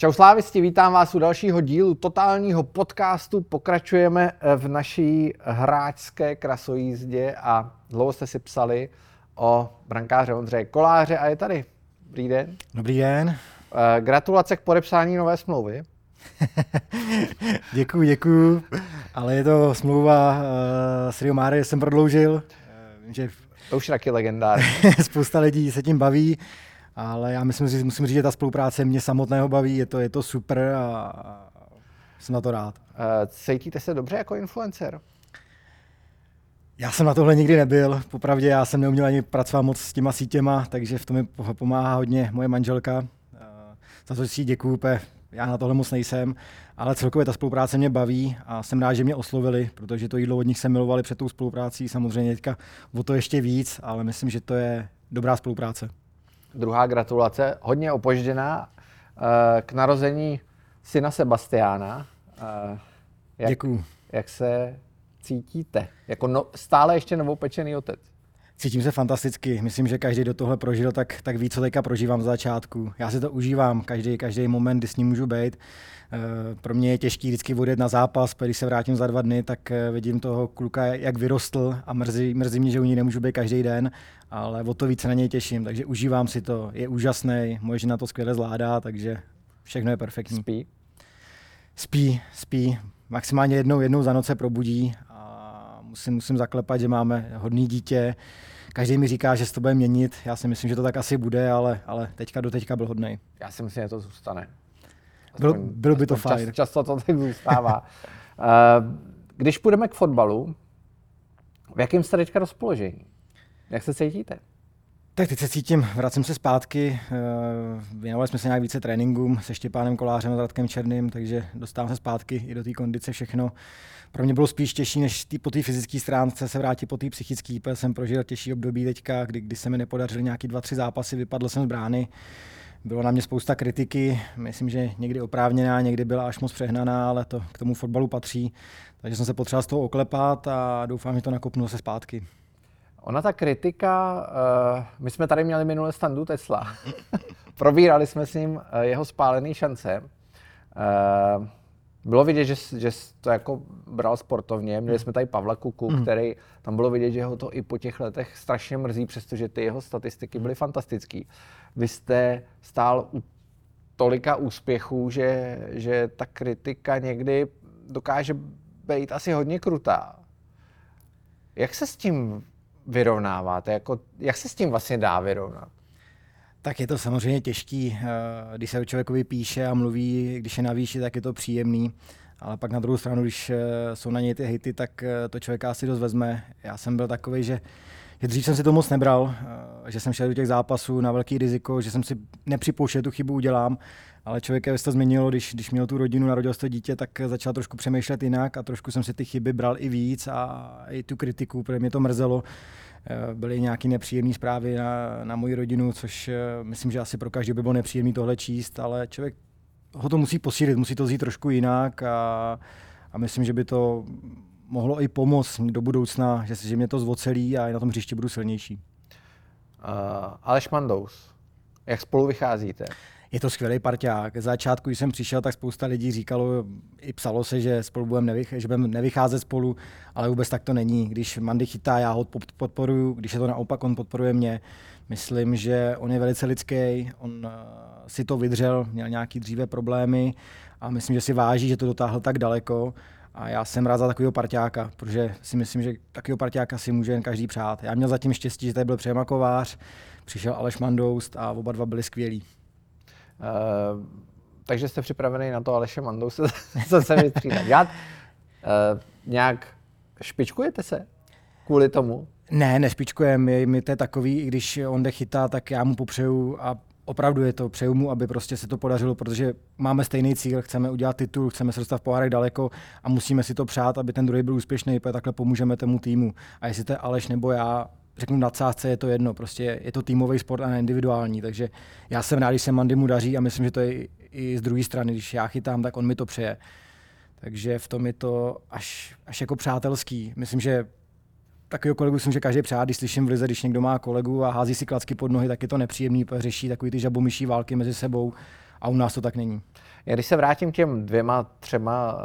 Čau slávisti, vítám vás u dalšího dílu totálního podcastu. Pokračujeme v naší hráčské krasojízdě a dlouho jste si psali o brankáře Ondřeje Koláře a je tady. Dobrý den. Dobrý den. Eh, Gratulace k podepsání nové smlouvy. děkuji, děkuji, ale je to smlouva uh, s Rio Mare, jsem prodloužil. Uh, že to už je taky legendární. Spousta lidí se tím baví, ale já myslím, že musím říct, že ta spolupráce mě samotného baví, je to, je to super a, jsem na to rád. Uh, cítíte se dobře jako influencer? Já jsem na tohle nikdy nebyl, popravdě já jsem neuměl ani pracovat moc s těma sítěma, takže v tom mi pomáhá hodně moje manželka. Za to si děkuju, já na tohle moc nejsem, ale celkově ta spolupráce mě baví a jsem rád, že mě oslovili, protože to jídlo od nich se milovali před tou spoluprácí, samozřejmě teďka o to ještě víc, ale myslím, že to je dobrá spolupráce. Druhá gratulace, hodně opožděná, eh, k narození syna Sebastiána. Eh, jak, Děkuju. Jak se cítíte? Jako no, stále ještě novopečený otec. Cítím se fantasticky. Myslím, že každý do tohle prožil, tak, tak ví, co teďka prožívám z začátku. Já si to užívám, každý, každý moment, kdy s ním můžu být. Eh, pro mě je těžký vždycky odjet na zápas, když se vrátím za dva dny, tak eh, vidím toho kluka, jak vyrostl a mrzí, mrzí mě, že u ní nemůžu být každý den, ale o to více na něj těším, takže užívám si to. Je úžasný, moje žena to skvěle zvládá, takže všechno je perfektní. Spí? Spí, spí. Maximálně jednou, jednou za noc se probudí musím, musím zaklepat, že máme hodný dítě. Každý mi říká, že se to bude měnit. Já si myslím, že to tak asi bude, ale, ale teďka do teďka byl hodný. Já si myslím, že to zůstane. Aspoň, bylo, bylo by to fajn. Čas, často to tak zůstává. Eh, když půjdeme k fotbalu, v jakém jste teďka rozpoložení? Jak se cítíte? Tak teď se cítím, vracím se zpátky, eh, věnovali jsme se nějak více tréninkům se Štěpánem Kolářem a Radkem Černým, takže dostávám se zpátky i do té kondice všechno. Pro mě bylo spíš těžší, než tý, po té fyzické stránce se vrátit po té psychické, protože jsem prožil těžší období teďka, kdy, kdy se mi nepodařily nějaký dva, tři zápasy, vypadl jsem z brány. Bylo na mě spousta kritiky, myslím, že někdy oprávněná, někdy byla až moc přehnaná, ale to k tomu fotbalu patří. Takže jsem se potřeboval z toho oklepat a doufám, že to nakopnu zase zpátky. Ona ta kritika, uh, my jsme tady měli minule standu Tesla. Probírali jsme s ním uh, jeho spálený šance. Uh, bylo vidět, že, že to jako bral sportovně. Měli jsme tady Pavla Kuku, mm. který tam bylo vidět, že ho to i po těch letech strašně mrzí, přestože ty jeho statistiky byly fantastické. Vy jste stál u tolika úspěchů, že, že ta kritika někdy dokáže být asi hodně krutá. Jak se s tím vyrovnáváte? Jako, jak se s tím vlastně dá vyrovnat? Tak je to samozřejmě těžký, eh, když se o člověkovi píše a mluví, když je na výši, tak je to příjemný. Ale pak na druhou stranu, když eh, jsou na něj ty hejty, tak eh, to člověka asi dost vezme. Já jsem byl takový, že, že dřív jsem si to moc nebral, že jsem šel do těch zápasů na velký riziko, že jsem si nepřipouštěl, tu chybu udělám, ale člověk se to změnilo, když, když měl tu rodinu, narodil se to dítě, tak začal trošku přemýšlet jinak a trošku jsem si ty chyby bral i víc a i tu kritiku, protože mě to mrzelo. Eh, byly nějaké nepříjemné zprávy na, na moji rodinu, což eh, myslím, že asi pro každý by bylo nepříjemné tohle číst, ale člověk ho to musí posílit, musí to vzít trošku jinak a, a myslím, že by to mohlo i pomoct do budoucna, že, že mě to zvocelí a na tom příště budu silnější. Uh, Aleš Mandous, jak spolu vycházíte? Je to skvělý parťák. Z začátku, když jsem přišel, tak spousta lidí říkalo, i psalo se, že spolu budeme nevych- že budeme nevycházet spolu, ale vůbec tak to není. Když Mandy chytá, já ho podporuju, když je to naopak, on podporuje mě. Myslím, že on je velice lidský, on uh, si to vydřel, měl nějaký dříve problémy a myslím, že si váží, že to dotáhl tak daleko. A já jsem rád za takového parťáka, protože si myslím, že takového parťáka si může jen každý přát. Já měl zatím štěstí, že tady byl Přejema Kovář, přišel Aleš Mandoust a oba dva byli skvělí. Uh, takže jste připravený na to Aleše Mandou se zase vystřídat. Já, uh, nějak špičkujete se kvůli tomu? Ne, nešpičkujeme. My to je takový, i když on jde chytá, tak já mu popřeju a opravdu je to, přeju mu, aby prostě se to podařilo, protože máme stejný cíl, chceme udělat titul, chceme se dostat v pohárech daleko a musíme si to přát, aby ten druhý byl úspěšný, protože takhle pomůžeme tomu týmu. A jestli to je Aleš nebo já, řeknu na nadsázce je to jedno, prostě je to týmový sport a ne individuální, takže já jsem rád, když se Mandy mu daří a myslím, že to je i z druhé strany, když já chytám, tak on mi to přeje. Takže v tom je to až, až jako přátelský. Myslím, že takového kolegu myslím, že každý přát, když slyším v lize, když někdo má kolegu a hází si klacky pod nohy, tak je to nepříjemný, řeší takový ty žabomyší války mezi sebou a u nás to tak není. Já když se vrátím k těm dvěma, třema uh,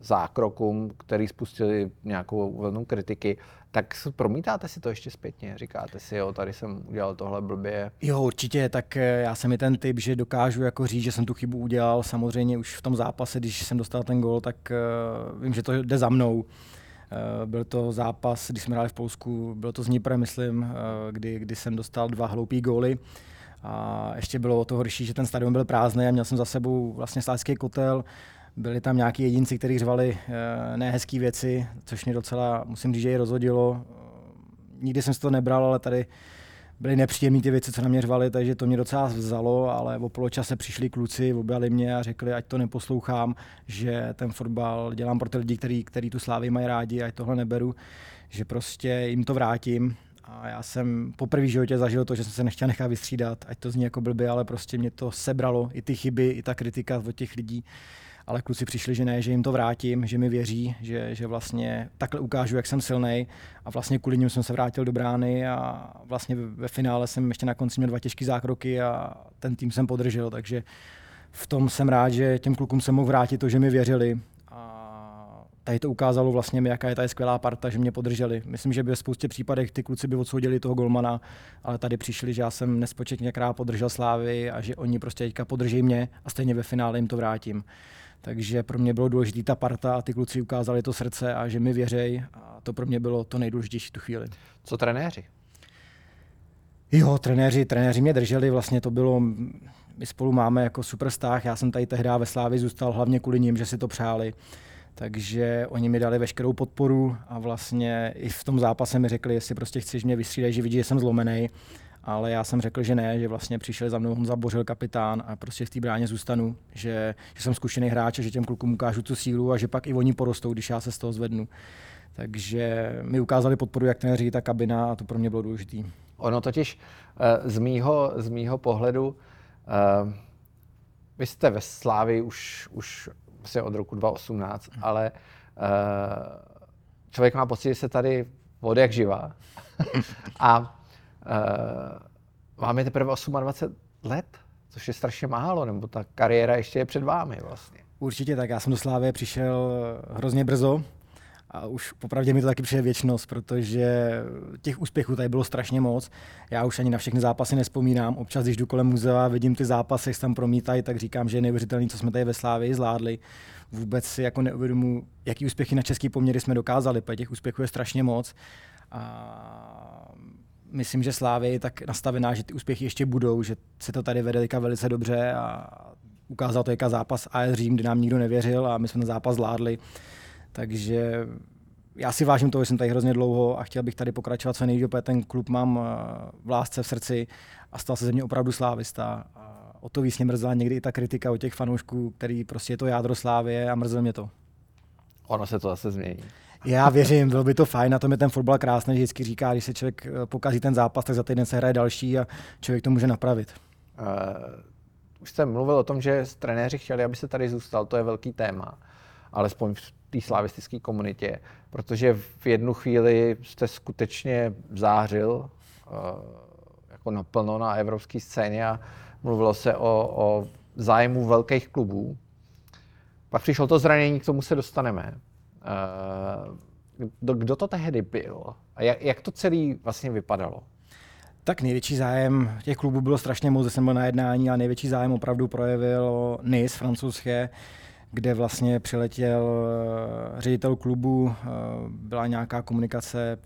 zákrokům, který spustili nějakou vlnu kritiky, tak promítáte si to ještě zpětně? Říkáte si, jo, tady jsem udělal tohle blbě? Jo, určitě, tak eh, já jsem i ten typ, že dokážu jako říct, že jsem tu chybu udělal. Samozřejmě už v tom zápase, když jsem dostal ten gol, tak uh, vím, že to jde za mnou. Uh, byl to zápas, když jsme hráli v Polsku, bylo to z Dniprem, myslím, kdy, kdy jsem dostal dva hloupý góly. A ještě bylo o to horší, že ten stadion byl prázdný a měl jsem za sebou vlastně stářský kotel. Byli tam nějaký jedinci, kteří řvali uh, nehezké věci, což mě docela, musím říct, že je rozhodilo. Nikdy jsem si to nebral, ale tady byly nepříjemné ty věci, co na mě řvali, takže to mě docela vzalo, ale o poločase přišli kluci, objali mě a řekli, ať to neposlouchám, že ten fotbal dělám pro ty lidi, který, který tu slávy mají rádi, ať tohle neberu, že prostě jim to vrátím. A já jsem po první životě zažil to, že jsem se nechtěl nechat vystřídat, ať to zní jako blbě, ale prostě mě to sebralo, i ty chyby, i ta kritika od těch lidí ale kluci přišli, že ne, že jim to vrátím, že mi věří, že, že vlastně takhle ukážu, jak jsem silný a vlastně kvůli ním jsem se vrátil do brány a vlastně ve finále jsem ještě na konci měl dva těžké zákroky a ten tým jsem podržel, takže v tom jsem rád, že těm klukům jsem mohl vrátit to, že mi věřili a tady to ukázalo vlastně mi, jaká je ta skvělá parta, že mě podrželi. Myslím, že by ve spoustě případech ty kluci by odsoudili toho golmana, ale tady přišli, že já jsem nespočetně krát podržel Slávy a že oni prostě teďka podrží mě a stejně ve finále jim to vrátím. Takže pro mě bylo důležité ta parta a ty kluci ukázali to srdce a že mi věřej a to pro mě bylo to nejdůležitější tu chvíli. Co trenéři? Jo, trenéři, trenéři mě drželi, vlastně to bylo, my spolu máme jako superstáh, já jsem tady tehdy ve Slávi zůstal hlavně kvůli ním, že si to přáli. Takže oni mi dali veškerou podporu a vlastně i v tom zápase mi řekli, jestli prostě chceš mě vystřídat, že vidí, že jsem zlomený ale já jsem řekl, že ne, že vlastně přišel za mnou Honza Bořil kapitán a prostě v té bráně zůstanu, že, že jsem zkušený hráč a že těm klukům ukážu tu sílu a že pak i oni porostou, když já se z toho zvednu. Takže mi ukázali podporu jak trenéři, tak kabina a to pro mě bylo důležité. Ono totiž eh, z mýho, z mýho pohledu, uh, vy jste ve Slávi už, už vlastně od roku 2018, hmm. ale uh, člověk má pocit, že se tady od jak živá. a máme teprve 28 let, což je strašně málo, nebo ta kariéra ještě je před vámi vlastně. Určitě tak, já jsem do Slávy přišel hrozně brzo a už popravdě mi to taky přijde věčnost, protože těch úspěchů tady bylo strašně moc. Já už ani na všechny zápasy nespomínám. Občas, když jdu kolem muzea, vidím ty zápasy, jak se tam promítají, tak říkám, že je neuvěřitelný, co jsme tady ve Slávii zvládli. Vůbec si jako neuvědomu, jaký úspěchy na český poměry jsme dokázali, protože těch úspěchů je strašně moc. A myslím, že Slávy je tak nastavená, že ty úspěchy ještě budou, že se to tady vede velice dobře a ukázal to jaká zápas AS Řím, kde nám nikdo nevěřil a my jsme ten zápas zvládli. Takže já si vážím toho, že jsem tady hrozně dlouho a chtěl bych tady pokračovat co protože ten klub mám eh, v lásce v srdci a stal se ze mě opravdu slávista. A o to víc mě mrzela někdy i ta kritika od těch fanoušků, který prostě je to jádro slávě a mrzelo mě to. Ono se to zase změní. Já věřím, bylo by to fajn, na tom je ten fotbal krásný, vždycky říká, když se člověk eh, pokazí ten zápas, tak za týden se hraje další a člověk to může napravit. Uh, už jste mluvil o tom, že trenéři chtěli, aby se tady zůstal, to je velký téma, alespoň v té slavistické komunitě, protože v jednu chvíli jste skutečně zářil uh, jako naplno na evropské scéně a mluvilo se o, o zájmu velkých klubů. Pak přišlo to zranění, k tomu se dostaneme. Uh, kdo to tehdy byl? A jak, jak to celé vlastně vypadalo? Tak největší zájem těch klubů bylo strašně moc, jsem byl na jednání a největší zájem opravdu projevil Nice francouzské, kde vlastně přiletěl eh, ředitel klubu, eh, byla nějaká komunikace,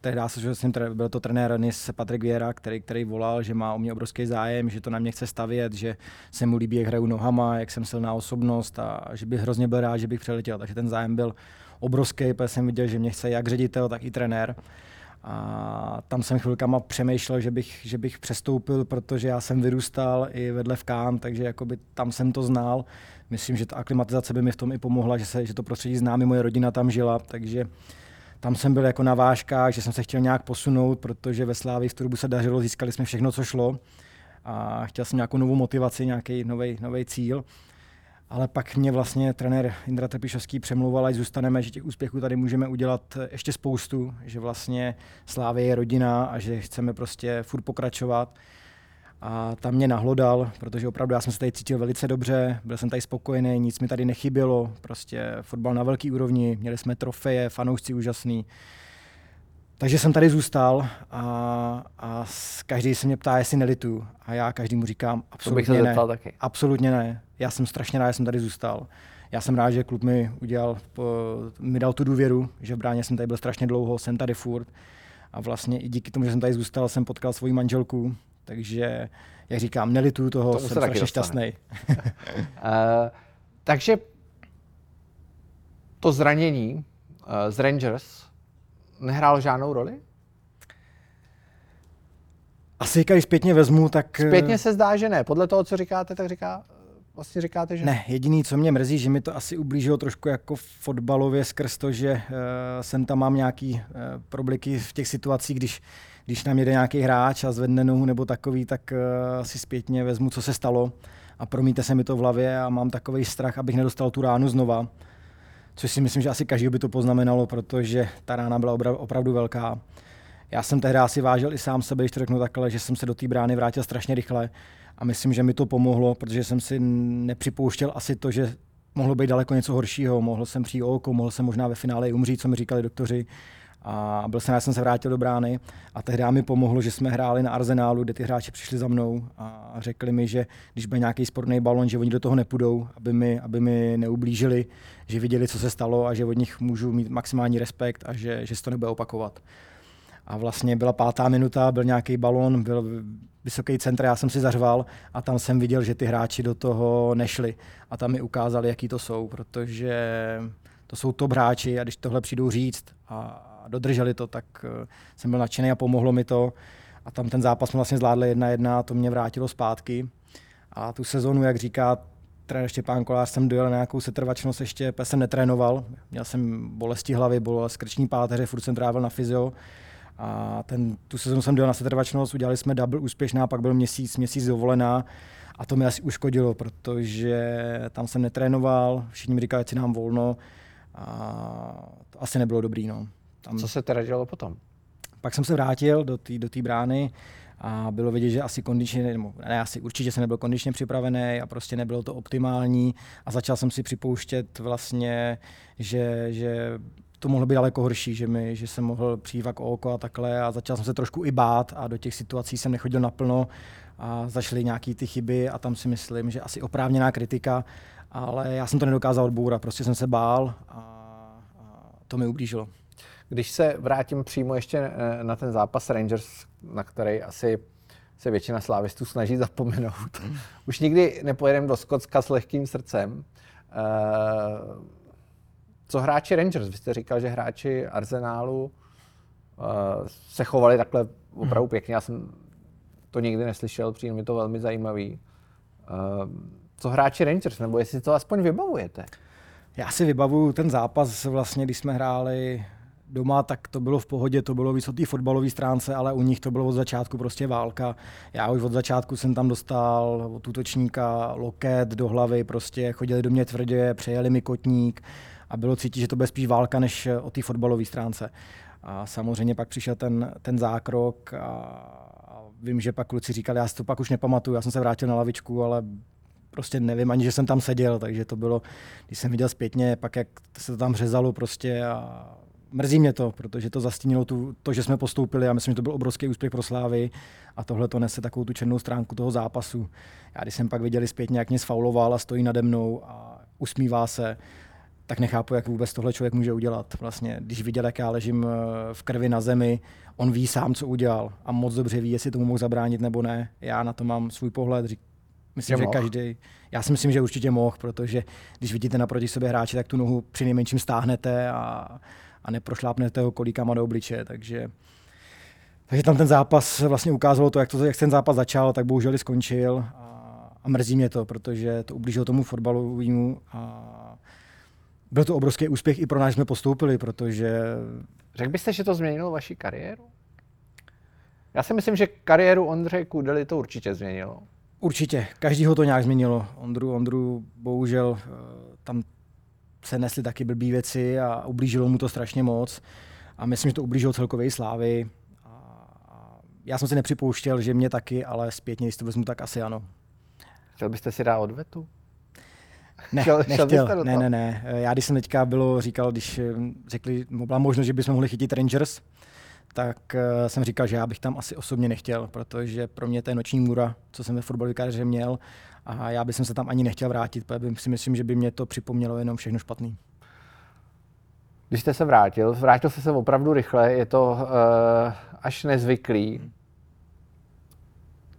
tehdy se, že jsem, byl to trenér Nice Patrick Vieira, který, který volal, že má o mě obrovský zájem, že to na mě chce stavět, že se mu líbí, jak hraju nohama, jak jsem silná osobnost a že bych hrozně byl rád, že bych přiletěl. Takže ten zájem byl obrovský, protože jsem viděl, že mě chce jak ředitel, tak i trenér. A tam jsem chvilkama přemýšlel, že bych, že bych přestoupil, protože já jsem vyrůstal i vedle v Kán, takže jakoby tam jsem to znal. Myslím, že ta aklimatizace by mi v tom i pomohla, že, se, že to prostředí známe, moje rodina tam žila, takže tam jsem byl jako na vážkách, že jsem se chtěl nějak posunout, protože ve Slávii v Turbu se dařilo, získali jsme všechno, co šlo a chtěl jsem nějakou novou motivaci, nějaký nový cíl. ale pak mě vlastně trenér Indra Trpišovský přemlouval, ať zůstaneme, že těch úspěchů tady můžeme udělat ještě spoustu, že vlastně Slávě je rodina a že chceme prostě furt pokračovat. A tam mě nahlodal, protože opravdu já jsem se tady cítil velice dobře, byl jsem tady spokojený, nic mi tady nechybělo, prostě fotbal na velký úrovni, měli jsme trofeje, fanoušci úžasný. Takže jsem tady zůstal a, a každý se mě ptá, jestli nelitu. A já každému říkám, absolutně to bych se ne. Taky. Absolutně ne. Já jsem strašně rád, že jsem tady zůstal. Já jsem rád, že klub mi udělal, mi dal tu důvěru, že v bráně jsem tady byl strašně dlouho, jsem tady furt. A vlastně i díky tomu, že jsem tady zůstal, jsem potkal svoji manželku, takže, jak říkám, nelituju toho, to jsem strašně šťastný. uh, takže to zranění uh, z Rangers nehrálo žádnou roli? Asi, když zpětně vezmu, tak... Eh, zpětně se zdá, že ne. Podle toho, co říkáte, tak říká, vlastně říkáte, že ne. Jediný, co mě mrzí, že mi to asi ublížilo trošku jako fotbalově skrz to, že uh, sem tam mám nějaký uh, probliky v těch situacích, když když nám jede nějaký hráč a zvedne nohu nebo takový, tak uh, si zpětně vezmu, co se stalo a promíte se mi to v hlavě a mám takový strach, abych nedostal tu ránu znova. Což si myslím, že asi každý by to poznamenalo, protože ta rána byla opravdu velká. Já jsem tehdy asi vážil i sám sebe, když to řeknu takhle, že jsem se do té brány vrátil strašně rychle a myslím, že mi to pomohlo, protože jsem si nepřipouštěl asi to, že mohlo být daleko něco horšího. Mohl jsem přijít o oko, mohl jsem možná ve finále i umřít, co mi říkali doktoři a byl jsem, já jsem se vrátil do brány a tehdy mi pomohlo, že jsme hráli na Arzenálu, kde ty hráči přišli za mnou a řekli mi, že když bude nějaký sporný balon, že oni do toho nepůjdou, aby mi, aby mi neublížili, že viděli, co se stalo a že od nich můžu mít maximální respekt a že, že se to nebude opakovat. A vlastně byla pátá minuta, byl nějaký balon, byl vysoký centr, já jsem si zařval a tam jsem viděl, že ty hráči do toho nešli a tam mi ukázali, jaký to jsou, protože to jsou top hráči a když tohle přijdou říct a, a dodrželi to, tak uh, jsem byl nadšený a pomohlo mi to. A tam ten zápas jsme vlastně zvládli jedna jedna, to mě vrátilo zpátky. A tu sezonu, jak říká trenér Štěpán Kolář, jsem dojel na nějakou setrvačnost, ještě jsem netrénoval. Měl jsem bolesti hlavy, bylo skrční páteře, furt jsem trávil na fyzio. A ten, tu sezonu jsem dojel na setrvačnost, udělali jsme double úspěšná, pak byl měsíc, měsíc dovolená. A to mi asi uškodilo, protože tam jsem netrénoval, všichni mi říkali, že si nám volno. A to asi nebylo dobrý. No. Tam... Co se teda dělalo potom? Pak jsem se vrátil do té do brány a bylo vidět, že asi kondičně, nebo ne, asi určitě jsem nebyl kondičně připravený a prostě nebylo to optimální a začal jsem si připouštět vlastně, že, že to mohlo být daleko horší, že, mi, že jsem mohl přijít o oko a takhle a začal jsem se trošku i bát a do těch situací jsem nechodil naplno a zašly nějaké ty chyby a tam si myslím, že asi oprávněná kritika, ale já jsem to nedokázal odbourat, prostě jsem se bál a, a to mi ublížilo. Když se vrátím přímo ještě eh, na ten zápas Rangers, na který asi se většina slávistů snaží zapomenout. Už nikdy nepojedeme do Skotska s lehkým srdcem. Eh, co hráči Rangers? Vy jste říkal, že hráči Arsenálu eh, se chovali takhle opravdu mm. pěkně. Já jsem to nikdy neslyšel, přijde mi to velmi zajímavý. Co hráči Rangers, nebo jestli to aspoň vybavujete? Já si vybavuju ten zápas, vlastně, když jsme hráli doma, tak to bylo v pohodě, to bylo víc o té fotbalové stránce, ale u nich to bylo od začátku prostě válka. Já už od začátku jsem tam dostal od útočníka loket do hlavy, prostě chodili do mě tvrdě, přejeli mi kotník a bylo cítit, že to bude spíš válka než o té fotbalové stránce. A samozřejmě pak přišel ten, ten zákrok a vím, že pak kluci říkali, já si to pak už nepamatuju, já jsem se vrátil na lavičku, ale prostě nevím ani, že jsem tam seděl, takže to bylo, když jsem viděl zpětně, pak jak se to tam řezalo prostě a mrzí mě to, protože to zastínilo tu, to, že jsme postoupili a myslím, že to byl obrovský úspěch pro Slávy a tohle to nese takovou tu černou stránku toho zápasu. Já když jsem pak viděl zpětně, jak mě sfauloval a stojí nade mnou a usmívá se, tak nechápu, jak vůbec tohle člověk může udělat. Vlastně, když viděl, jak já ležím eh, v krvi na zemi, on ví sám, co udělal a moc dobře ví, jestli tomu mohl zabránit nebo ne. Já na to mám svůj pohled, Myslím, že, že každý. Já si myslím, že určitě mohl, protože když vidíte naproti sobě hráče, tak tu nohu při nejmenším stáhnete a a neprošlápnete ho kolíkama do obličeje, takže takže tam ten zápas vlastně ukázalo to, jak, to, jak ten zápas začal, tak bohužel i skončil a, a mrzí mě to, protože to ublížilo tomu fotbalovému a byl to obrovský úspěch i pro nás, jsme postoupili, protože... Řekl byste, že to změnilo vaši kariéru? Já si myslím, že kariéru Ondřeje Kudely to určitě změnilo. Určitě, každýho to nějak změnilo. Ondru, Ondru bohužel eh, tam se nesly taky blbý věci a ublížilo mu to strašně moc. A myslím, že to ublížilo celkové slávy. A já jsem si nepřipouštěl, že mě taky, ale zpětně, když to vezmu, tak asi ano. Chtěl byste si dát odvetu? Ne, šel, nechtěl. Šel ne, ne, ne. Já když jsem teďka bylo říkal, když eh, řekli, byla možnost, že bychom mohli chytit Rangers, tak uh, jsem říkal, že já bych tam asi osobně nechtěl, protože pro mě to je noční můra, co jsem ve fotbalové kariéře měl a já bych se tam ani nechtěl vrátit, protože si myslím, že by mě to připomnělo jenom všechno špatný. Když jste se vrátil, vrátil jste se opravdu rychle, je to uh, až nezvyklý.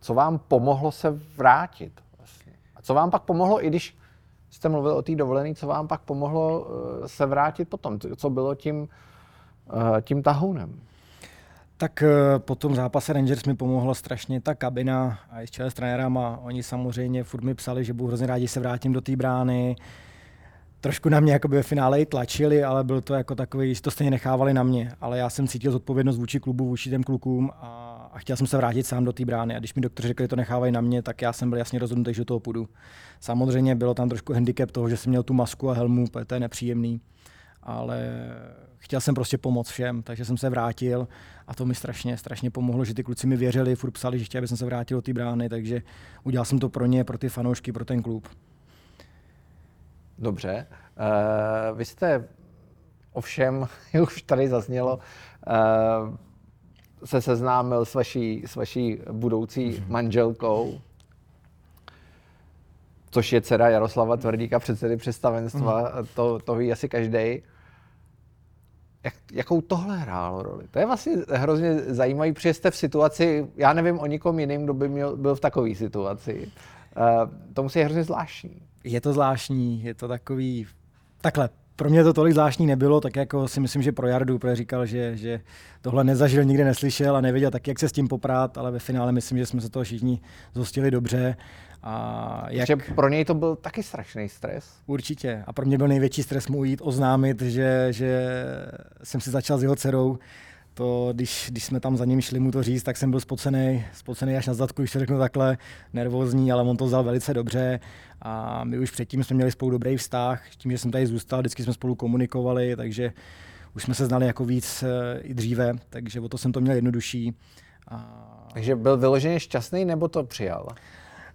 Co vám pomohlo se vrátit? Vlastně? A co vám pak pomohlo, i když jste mluvil o té dovolené, co vám pak pomohlo uh, se vrátit potom? Co bylo tím, uh, tím tahounem? Tak po tom zápase Rangers mi pomohla strašně ta kabina a i s čele s trenérama. Oni samozřejmě furt mi psali, že budu hrozně rádi, se vrátím do té brány. Trošku na mě jako ve finále i tlačili, ale byl to jako takový, že to stejně nechávali na mě. Ale já jsem cítil zodpovědnost vůči klubu, vůči těm klukům a, a chtěl jsem se vrátit sám do té brány. A když mi doktor řekli, že to nechávají na mě, tak já jsem byl jasně rozhodnutý, že do toho půjdu. Samozřejmě bylo tam trošku handicap toho, že jsem měl tu masku a helmu, to je nepříjemný ale chtěl jsem prostě pomoct všem, takže jsem se vrátil a to mi strašně, strašně pomohlo, že ty kluci mi věřili, furt psali, že chtěli, aby jsem se vrátil do té brány, takže udělal jsem to pro ně, pro ty fanoušky, pro ten klub. Dobře. Uh, vy jste ovšem, už tady zaznělo, uh, se seznámil s vaší, s vaší budoucí mm-hmm. manželkou, což je dcera Jaroslava Tvrdíka, předsedy představenstva, mm. to, to ví asi každý jak, jakou tohle hrálo roli. To je vlastně hrozně zajímavý, protože jste v situaci, já nevím o nikom jiným, kdo by měl, byl v takové situaci. Uh, to musí hrozně zvláštní. Je to zvláštní, je to takový, takhle, pro mě to tolik zvláštní nebylo, tak jako si myslím, že pro Jardu, protože říkal, že, že tohle nezažil, nikdy neslyšel a nevěděl tak, jak se s tím poprát, ale ve finále myslím, že jsme se toho všichni zhostili dobře. A jak... Že pro něj to byl taky strašný stres. Určitě. A pro mě byl největší stres mu jít oznámit, že, že jsem si začal s jeho dcerou. To, když, když jsme tam za ním šli mu to říct, tak jsem byl spocený, spocený až na zadku, když to řeknu takhle, nervózní, ale on to vzal velice dobře. A my už předtím jsme měli spolu dobrý vztah, tím, že jsem tady zůstal, vždycky jsme spolu komunikovali, takže už jsme se znali jako víc eh, i dříve, takže o to jsem to měl jednodušší. A... Takže byl vyloženě šťastný, nebo to přijal?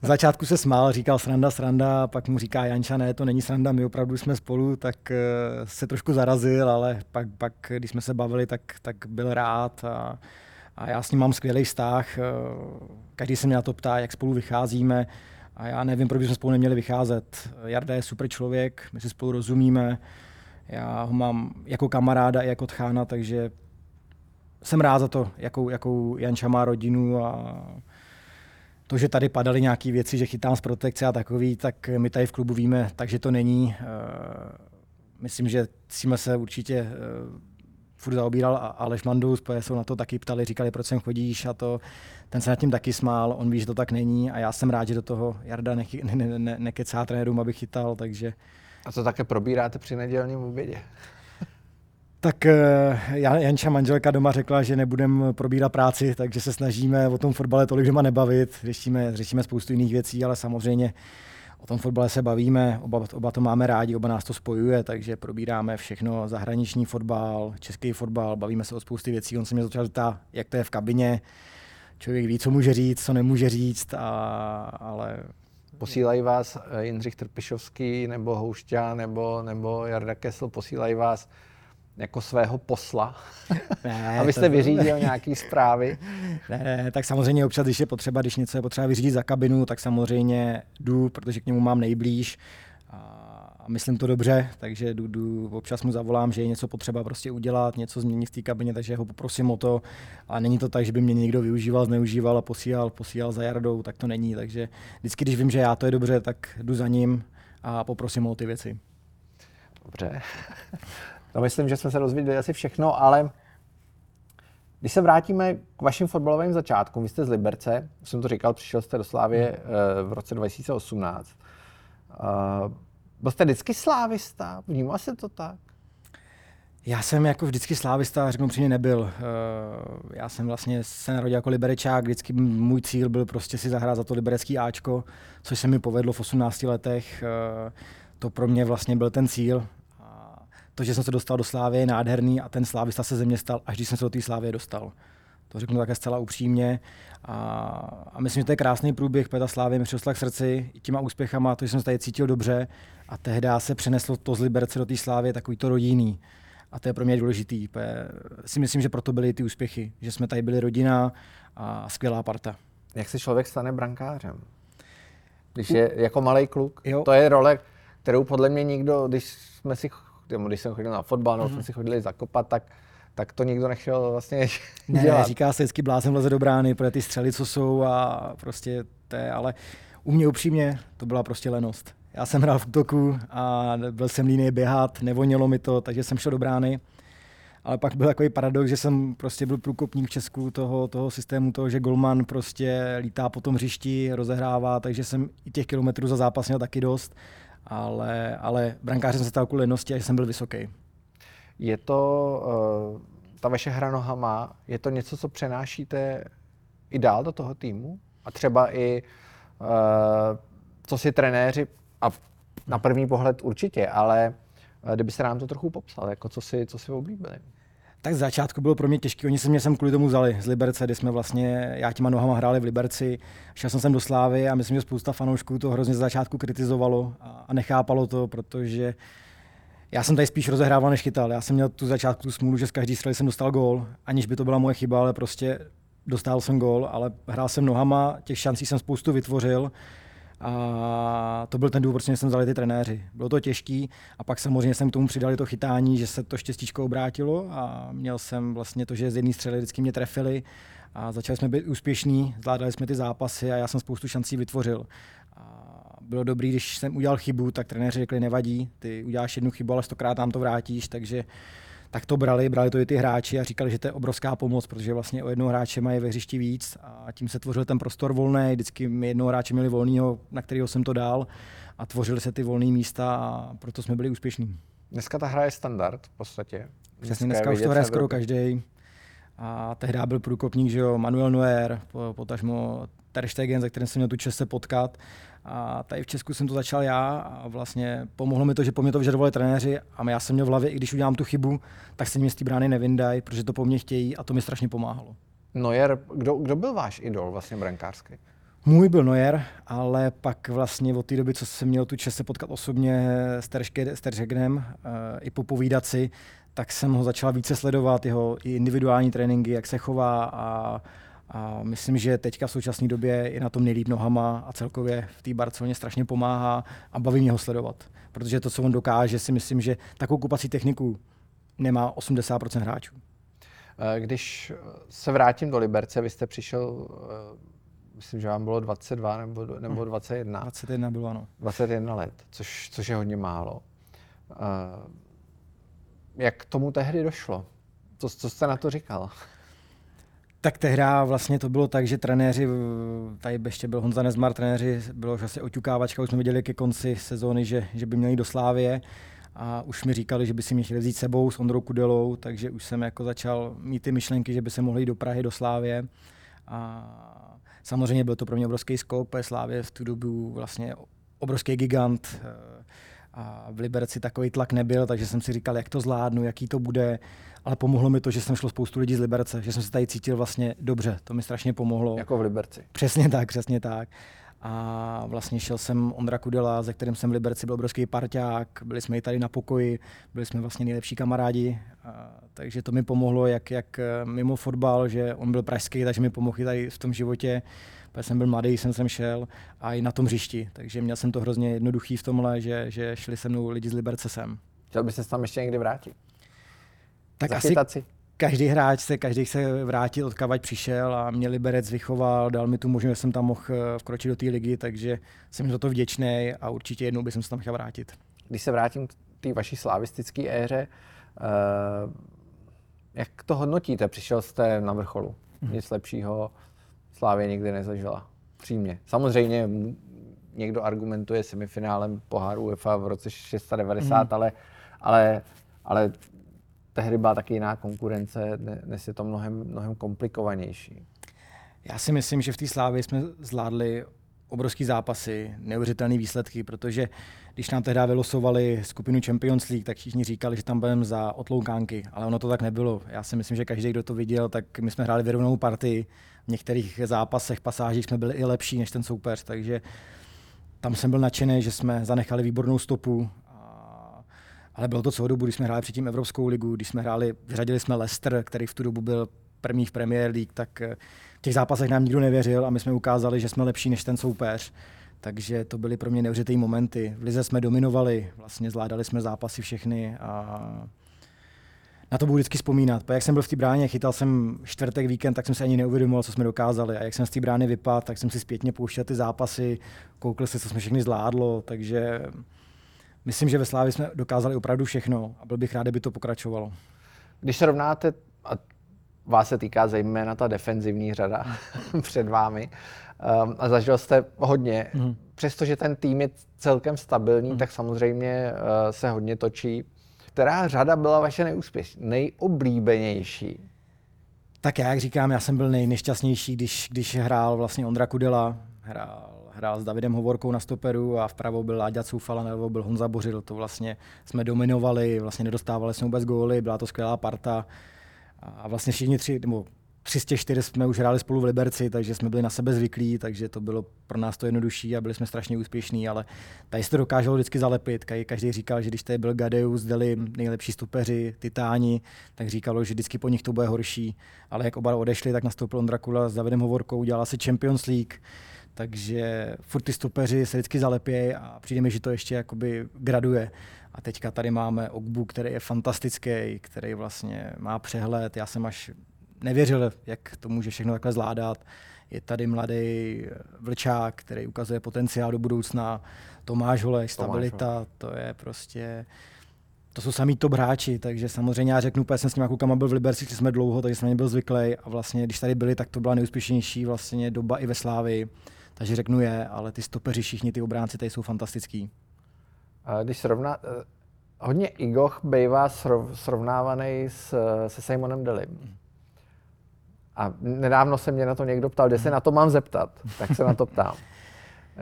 V začátku se smál, říkal sranda, sranda, pak mu říká Janča, ne, to není sranda, my opravdu jsme spolu, tak uh, se trošku zarazil, ale pak, pak když jsme se bavili, tak, tak byl rád a, a já s ním mám skvělý vztah. Uh, každý se mě na to ptá, jak spolu vycházíme a já nevím, proč bychom spolu neměli vycházet. Jarda je super člověk, my si spolu rozumíme, já ho mám jako kamaráda i jako tchána, takže jsem rád za to, jakou, jakou Janča má rodinu a to, že tady padaly nějaké věci, že chytám z protekce a takový, tak my tady v klubu víme, takže to není. Eh, myslím, že jsme se určitě eh, furt zaobíral Aleš Mandus, protože jsou na to taky ptali, říkali, proč sem chodíš a to, ten se nad tím taky smál, on ví, že to tak není a já jsem rád, že do toho Jarda nechy, ne, ne, ne, nekecá trenérům, aby chytal, takže... A to také probíráte při nedělním obědě? Tak eh, Janča manželka doma řekla, že nebudeme probírat práci, takže se snažíme o tom fotbale tolik doma nebavit. Řešíme, řešíme spoustu jiných věcí, ale samozřejmě o tom fotbale se bavíme, oba, oba to máme rádi, oba nás to spojuje, takže probíráme všechno, zahraniční fotbal, český fotbal, bavíme se o spousty věcí. On se mě začal ptát, jak to je v kabině, člověk ví, co může říct, co nemůže říct, a, ale Posílají vás eh, Jindřich Trpišovský nebo Houšťa nebo, nebo Jarda Kessel, posílají vás jako svého posla, ne, abyste to... vyřídil nějaký zprávy? Ne, tak samozřejmě občas, když je potřeba, když něco je potřeba vyřídit za kabinu, tak samozřejmě jdu, protože k němu mám nejblíž a myslím to dobře, takže jdu, jdu, občas mu zavolám, že je něco potřeba prostě udělat, něco změnit v té kabině, takže ho poprosím o to. A není to tak, že by mě někdo využíval, zneužíval a posílal, posílal za Jardou, tak to není. Takže vždycky, když vím, že já to je dobře, tak jdu za ním a poprosím o ty věci. Dobře. No myslím, že jsme se dozvěděli asi všechno, ale když se vrátíme k vašim fotbalovým začátkům, vy jste z Liberce, jsem to říkal, přišel jste do Slávě hmm. Eh, v roce 2018. Uh, byl jste vždycky slávista? Vnímal se to tak? Já jsem jako vždycky slávista, řeknu přímě nebyl. Eh, já jsem vlastně se narodil jako liberečák, vždycky můj cíl byl prostě si zahrát za to liberecký Ačko, což se mi povedlo v 18 letech. Eh, to pro mě vlastně byl ten cíl. To, že jsem se dostal do Slávy, je nádherný a ten slávista se ze mě stal, až když jsem se do té Slávy dostal. To řeknu také zcela upřímně. A, a myslím, že to je krásný průběh, protože ta Slávy mi přirostla k srdci těma úspěchama, to, že jsem se tady cítil dobře a tehdy se přeneslo to z Liberce do té Slávy takový to rodinný. A to je pro mě důležitý. Si myslím, že proto byly ty úspěchy, že jsme tady byli rodina a skvělá parta. Jak se člověk stane brankářem? Když je jako malý kluk, jo. to je role, kterou podle mě nikdo, když jsme si, když jsem chodil na fotbal, nebo jsme si chodili zakopat, tak tak to nikdo nechtěl vlastně ne, dělat. říká se vždycky blázen leze do brány, pro ty střely, co jsou a prostě to je, ale u mě upřímně to byla prostě lenost. Já jsem hrál v útoku a byl jsem líný běhat, nevonilo mi to, takže jsem šel do brány. Ale pak byl takový paradox, že jsem prostě byl průkopník v Česku toho, toho systému, toho, že golman prostě lítá po tom hřišti, rozehrává, takže jsem i těch kilometrů za zápas měl taky dost. Ale, ale brankářem jsem se stal kvůli lenosti a že jsem byl vysoký. Je to, uh, ta vaše hra nohama, je to něco, co přenášíte i dál do toho týmu? A třeba i, uh, co si trenéři a na první pohled určitě, ale eh, kdybyste nám to trochu popsal, jako co si, co si oblíbili. Tak začátku bylo pro mě těžké. Oni se mě sem kvůli tomu vzali z Liberce, kde jsme vlastně, já těma nohama hráli v Liberci. Šel jsem sem do Slávy a myslím, že spousta fanoušků to hrozně z začátku kritizovalo a nechápalo to, protože já jsem tady spíš rozehrával než chytal. Já jsem měl tu začátku tu smůlu, že z každý střely jsem dostal gól, aniž by to byla moje chyba, ale prostě dostal jsem gól, ale hrál jsem nohama, těch šancí jsem spoustu vytvořil a to byl ten důvod, proč jsem vzali ty trenéři. Bylo to těžký a pak samozřejmě jsem k tomu přidali to chytání, že se to štěstíčko obrátilo a měl jsem vlastně to, že z jedné střely vždycky mě trefili a začali jsme být úspěšní, zvládali jsme ty zápasy a já jsem spoustu šancí vytvořil. A bylo dobrý, když jsem udělal chybu, tak trenéři řekli, nevadí, ty uděláš jednu chybu, ale stokrát nám to vrátíš, takže tak to brali, brali to i ty hráči a říkali, že to je obrovská pomoc, protože vlastně o jednoho hráče mají ve hřišti víc a tím se tvořil ten prostor volný. Vždycky my jednoho hráče měli volného, na kterého jsem to dal a tvořily se ty volné místa a proto jsme byli úspěšní. Dneska ta hra je standard v podstatě. Přesně, dneska už to hraje skoro každý. A tehdy byl průkopník, že jo, Manuel Neuer, potažmo Ter Stegen, za kterým jsem měl tu čest se potkat. A tady v Česku jsem to začal já a vlastně pomohlo mi to, že po mě to vyžadovali trenéři a já jsem měl v hlavě, i když udělám tu chybu, tak se mě z té brány nevyndají, protože to po mně chtějí a to mi strašně pomáhalo. Nojer, kdo, kdo byl váš idol vlastně brankářský? Můj byl Nojer, ale pak vlastně od té doby, co jsem měl tu čest se potkat osobně s Teržegnem uh, i popovídat si, tak jsem ho začal více sledovat, jeho individuální tréninky, jak se chová a a myslím, že teďka v současné době je na tom nejlíp nohama a celkově v té Barceloně strašně pomáhá a baví mě ho sledovat. Protože to, co on dokáže, si myslím, že takovou kupací techniku nemá 80% hráčů. Eh, když se vrátím do Liberce, vy jste přišel, eh, myslím, že vám bylo 22 nebo, nebo 21. 21 bylo, ano. 21 let, což, což je hodně málo. Eh, jak k tomu tehdy došlo? Co, co jste na to říkal? Tak tehdy vlastně to bylo tak, že trenéři, tady ještě byl Honza Nezmar, trenéři, bylo už asi oťukávačka, už jsme viděli ke konci sezóny, že, že by měli do Slávie a už mi říkali, že by si mě chtěli vzít sebou s Ondrou Kudelou, takže už jsem jako začal mít ty myšlenky, že by se mohli jít do Prahy, do Slávě. A samozřejmě byl to pro mě obrovský skok, protože Slávě v tu dobu vlastně obrovský gigant, a v Liberci takový tlak nebyl, takže jsem si říkal, jak to zvládnu, jaký to bude. Ale pomohlo mi to, že jsem šlo spoustu lidí z Liberce, že jsem se tady cítil vlastně dobře. To mi strašně pomohlo. Jako v Liberci. Přesně tak, přesně tak. A vlastně šel jsem Ondra Kudela, ze kterým jsem v Liberci byl obrovský parťák, byli jsme i tady na pokoji, byli jsme vlastně nejlepší kamarádi, a, takže to mi pomohlo jak, jak eh, mimo fotbal, že on byl pražský, takže mi pomohl i tady v tom životě protože jsem byl mladý, jsem sem šel a i na tom hřišti. Takže měl jsem to hrozně jednoduchý v tomhle, že, že šli se mnou lidi z Liberce sem. Chtěl bys se tam ještě někdy vrátit? Tak asi každý hráč se, každý se vrátil od kavať přišel a mě Liberec vychoval, dal mi tu možnost, že jsem tam mohl eh, vkročit do té ligy, takže jsem za to vděčný a určitě jednou bych se tam chtěl vrátit. Když se vrátím k té vaší slavistické éře, uh, jak to hodnotíte? Přišel jste na vrcholu. Hmm. Nic lepšího Slávě nikdy nezažila. Přímě. Samozřejmě někdo argumentuje semifinálem poháru UEFA v roce 690, mm. ale, ale, ale tehdy byla taky jiná konkurence, dnes je to mnohem, mnohem komplikovanější. Já si myslím, že v té slávě jsme zvládli obrovský zápasy, neuvěřitelné výsledky, protože když nám tehdy vylosovali skupinu Champions League, tak všichni říkali, že tam budeme za otloukánky, ale ono to tak nebylo. Já si myslím, že každý, kdo to viděl, tak my jsme hráli vyrovnanou partii. V některých zápasech, pasážích jsme byli i lepší než ten soupeř, takže tam jsem byl nadšený, že jsme zanechali výbornou stopu. Ale bylo to celou dobu, když jsme hráli předtím Evropskou ligu, když jsme hráli, vyřadili jsme Leicester, který v tu dobu byl první v Premier League, tak v těch zápasech nám nikdo nevěřil a my jsme ukázali, že jsme lepší než ten soupeř. Takže to byly pro mě neuvěřitelné momenty. V Lize jsme dominovali, vlastně zvládali jsme zápasy všechny a na to budu vždycky vzpomínat. jak jsem byl v té bráně, chytal jsem čtvrtek víkend, tak jsem se ani neuvědomoval, co jsme dokázali. A jak jsem z té brány vypadl, tak jsem si zpětně pouštěl ty zápasy, koukl se, co jsme všechny zvládlo. Takže myslím, že ve Slávě jsme dokázali opravdu všechno a byl bych rád, kdyby to pokračovalo. Když se rovnáte, a vás se týká zejména ta defenzivní řada před vámi, um, a zažil jste hodně. Mm. Přestože ten tým je celkem stabilní, mm. tak samozřejmě uh, se hodně točí. Která řada byla vaše neúspěš, nejoblíbenější? Tak já, jak říkám, já jsem byl nejnešťastnější, když, když hrál vlastně Ondra Kudela, hrál, hrál s Davidem Hovorkou na stoperu a vpravo byl Láďa Coufala, nebo byl Honza Bořil. To vlastně jsme dominovali, vlastně nedostávali jsme vůbec góly, byla to skvělá parta. A vlastně všichni tři, nebo tři z těch čtyř jsme už hráli spolu v Liberci, takže jsme byli na sebe zvyklí, takže to bylo pro nás to jednodušší a byli jsme strašně úspěšní, ale tady se to dokázalo vždycky zalepit. Každý říkal, že když tady byl Gadeus, Deli, nejlepší stupeři, Titáni, tak říkalo, že vždycky po nich to bude horší. Ale jak oba odešli, tak nastoupil Ondrakula s Davidem Hovorkou, dělala se Champions League, takže furt ty stopeři se vždycky zalepějí a přijde mi, že to ještě jakoby graduje. A teďka tady máme Ogbu, který je fantastický, který vlastně má přehled. Já jsem až nevěřil, jak to může všechno takhle zvládat. Je tady mladý vlčák, který ukazuje potenciál do budoucna. Tomáš Holeš, stabilita, to je prostě to jsou samý top hráči, takže samozřejmě já řeknu, jsem s nimi klukama byl v Liberci, jsme dlouho, takže jsem na ně byl zvyklý a vlastně, když tady byli, tak to byla nejúspěšnější vlastně doba i ve Slávii. Takže řeknu je, ale ty stopeři, všichni ty obránci tady jsou fantastický. Když srovná, eh, hodně Igoch bývá srovnávaný s, se Simonem Delim. A nedávno se mě na to někdo ptal, kde se na to mám zeptat, tak se na to ptám.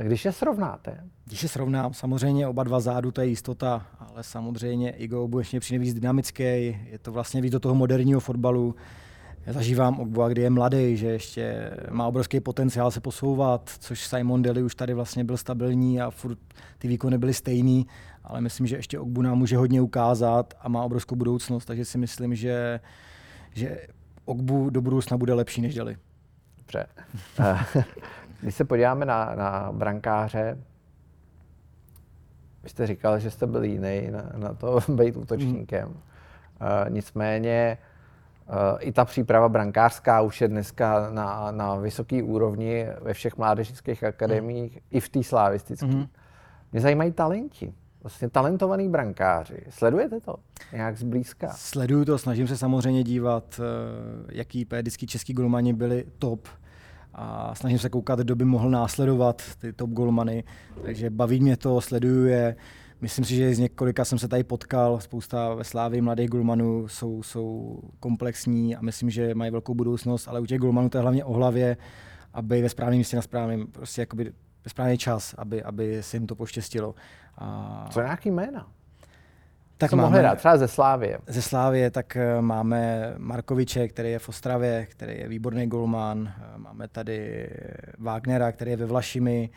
Když je srovnáte? Když je srovnám, samozřejmě oba dva zádu, to je jistota, ale samozřejmě Igo bude ještě přijde víc dynamický, je to vlastně víc do toho moderního fotbalu. Já zažívám Ogbu, kdy je mladý, že ještě má obrovský potenciál se posouvat, což Simon Deli už tady vlastně byl stabilní a furt ty výkony byly stejný, ale myslím, že ještě Ogbu nám může hodně ukázat a má obrovskou budoucnost, takže si myslím, že, že Ogbu do budoucna bude lepší než Deli. Dobře. Eh, když se podíváme na, na brankáře, vy jste říkal, že jste byl jiný na, na to být útočníkem. Mm. Uh, nicméně i ta příprava brankářská už je dneska na, na vysoké úrovni ve všech mládežnických akademiích, mm. i v té slavistické. Mm. Mě zajímají talenti vlastně talentovaný brankáři. Sledujete to nějak zblízka? Sleduju to, snažím se samozřejmě dívat, eh, jaký vždycky český golmani byli top a snažím se koukat, kdo by mohl následovat ty top golmany. Takže baví mě to, sleduju je. Myslím si, že z několika jsem se tady potkal, spousta ve Slávii mladých golmanů jsou, jsou komplexní a myslím, že mají velkou budoucnost, ale u těch golmanů to je hlavně o hlavě, aby ve správném místě na správném, prostě jakoby ve správný čas, aby, aby se jim to poštěstilo. A... Co nějaký jména? Tak Co máme, mohli dát? Třeba ze Slávie. Ze Slávie tak eh, máme Markoviče, který je v Ostravě, který je výborný golman. Eh, máme tady Wagnera, který je ve Vlašimi.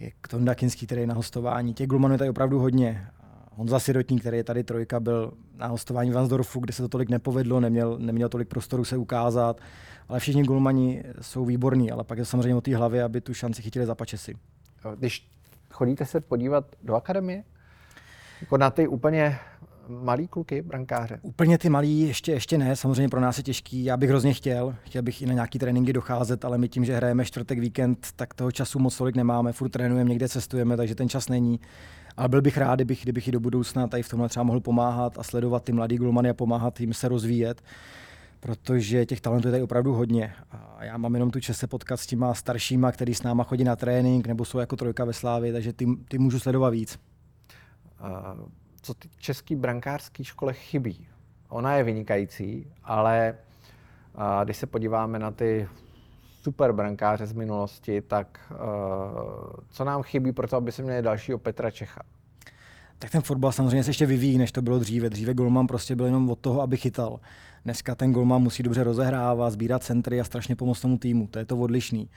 Je Tonda Kinský, který je na hostování. Těch golmanů je tady opravdu hodně. Honza Sirotník, který je tady trojka, byl na hostování v Vansdorfu, kde se to tolik nepovedlo, neměl, neměl tolik prostoru se ukázat, ale všichni golmani jsou výborní, ale pak je samozřejmě o té hlavě, aby tu šanci chytili za pačesy. Když chodíte se podívat do akademie? Jako na ty úplně malý kluky, brankáře? Úplně ty malý ještě, ještě ne, samozřejmě pro nás je těžký. Já bych hrozně chtěl, chtěl bych i na nějaký tréninky docházet, ale my tím, že hrajeme čtvrtek víkend, tak toho času moc tolik nemáme, furt trénujeme, někde cestujeme, takže ten čas není. Ale byl bych rád, kdybych, kdybych i do budoucna tady v tomhle třeba mohl pomáhat a sledovat ty mladý glumany a pomáhat jim se rozvíjet protože těch talentů je tady opravdu hodně. A já mám jenom tu čest se potkat s těma staršíma, který s náma chodí na trénink nebo jsou jako trojka ve Slávě, takže ty, ty můžu sledovat víc. Uh, co ty český brankářský škole chybí ona je vynikající, ale a když se podíváme na ty super brankáře z minulosti, tak uh, co nám chybí pro to, aby se měli dalšího Petra Čecha? Tak ten fotbal samozřejmě se ještě vyvíjí, než to bylo dříve. Dříve golman prostě byl jenom od toho, aby chytal. Dneska ten golman musí dobře rozehrávat, sbírat centry a strašně pomoct tomu týmu. To je to odlišný.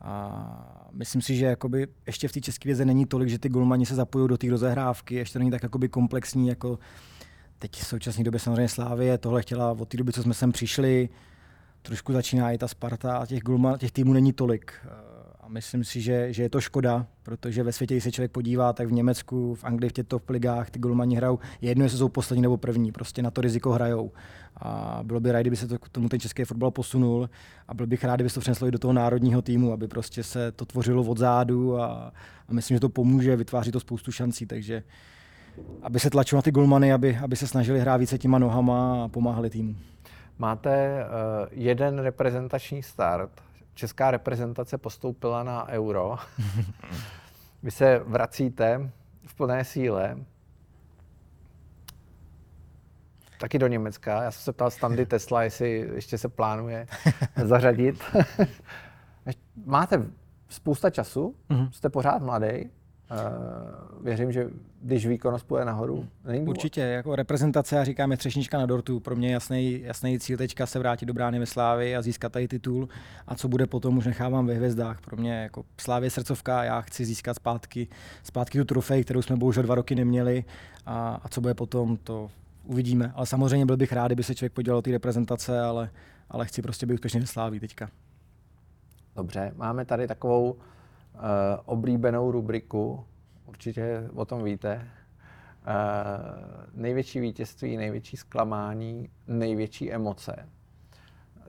A myslím si, že jakoby ještě v té české věze není tolik, že ty golmani se zapojují do té rozehrávky, ještě to není tak jakoby komplexní, jako teď v současné době samozřejmě Slávie tohle chtěla od té doby, co jsme sem přišli, trošku začíná i ta Sparta a těch, golma, těch týmů není tolik. Myslím si, že, že je to škoda, protože ve světě, když se člověk podívá, tak v Německu, v Anglii, v těch top ligách ty golmani hrajou, jedno, jestli jsou poslední nebo první, prostě na to riziko hrajou. A bylo by rád, kdyby se to k tomu ten český fotbal posunul a byl bych rád, kdyby se to přeneslo i do toho národního týmu, aby prostě se to tvořilo od zádu a, a myslím, že to pomůže, vytváří to spoustu šancí, takže aby se tlačilo na ty golmany, aby, aby se snažili hrát více těma nohama a pomáhali týmu. Máte uh, jeden reprezentační start. Česká reprezentace postoupila na euro. Vy se vracíte v plné síle. Taky do Německa. Já jsem se ptal Standy Tesla, jestli ještě se plánuje zařadit. Máte spousta času, mm-hmm. jste pořád mladý. Uh, věřím, že když výkonnost půjde nahoru, není důvod. Určitě, jako reprezentace, já říkáme třešnička na dortu, pro mě jasný, jasný cíl teďka se vrátit do brány ve Slávy a získat tady titul a co bude potom, už nechávám ve hvězdách. Pro mě jako Slávě srdcovka, já chci získat zpátky, zpátky tu trofej, kterou jsme bohužel dva roky neměli a, a co bude potom, to uvidíme. Ale samozřejmě byl bych rád, kdyby se člověk podělal té reprezentace, ale, ale chci prostě být úspěšný ve Slávy teďka. Dobře, máme tady takovou oblíbenou rubriku, určitě o tom víte. Uh, největší vítězství, největší zklamání, největší emoce.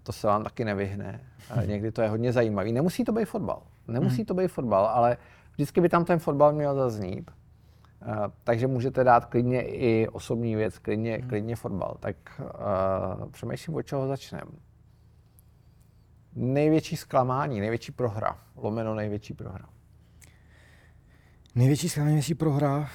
To se vám taky nevyhne. Uh, někdy to je hodně zajímavý. Nemusí to být fotbal. Nemusí mhm. to být fotbal, ale vždycky by tam ten fotbal měl zaznít. Uh, takže můžete dát klidně i osobní věc, klidně, hmm. klidně fotbal. Tak uh, přemýšlím, od čeho začneme. Největší zklamání, největší prohra, lomeno největší prohra. Největší zklamání, největší prohra.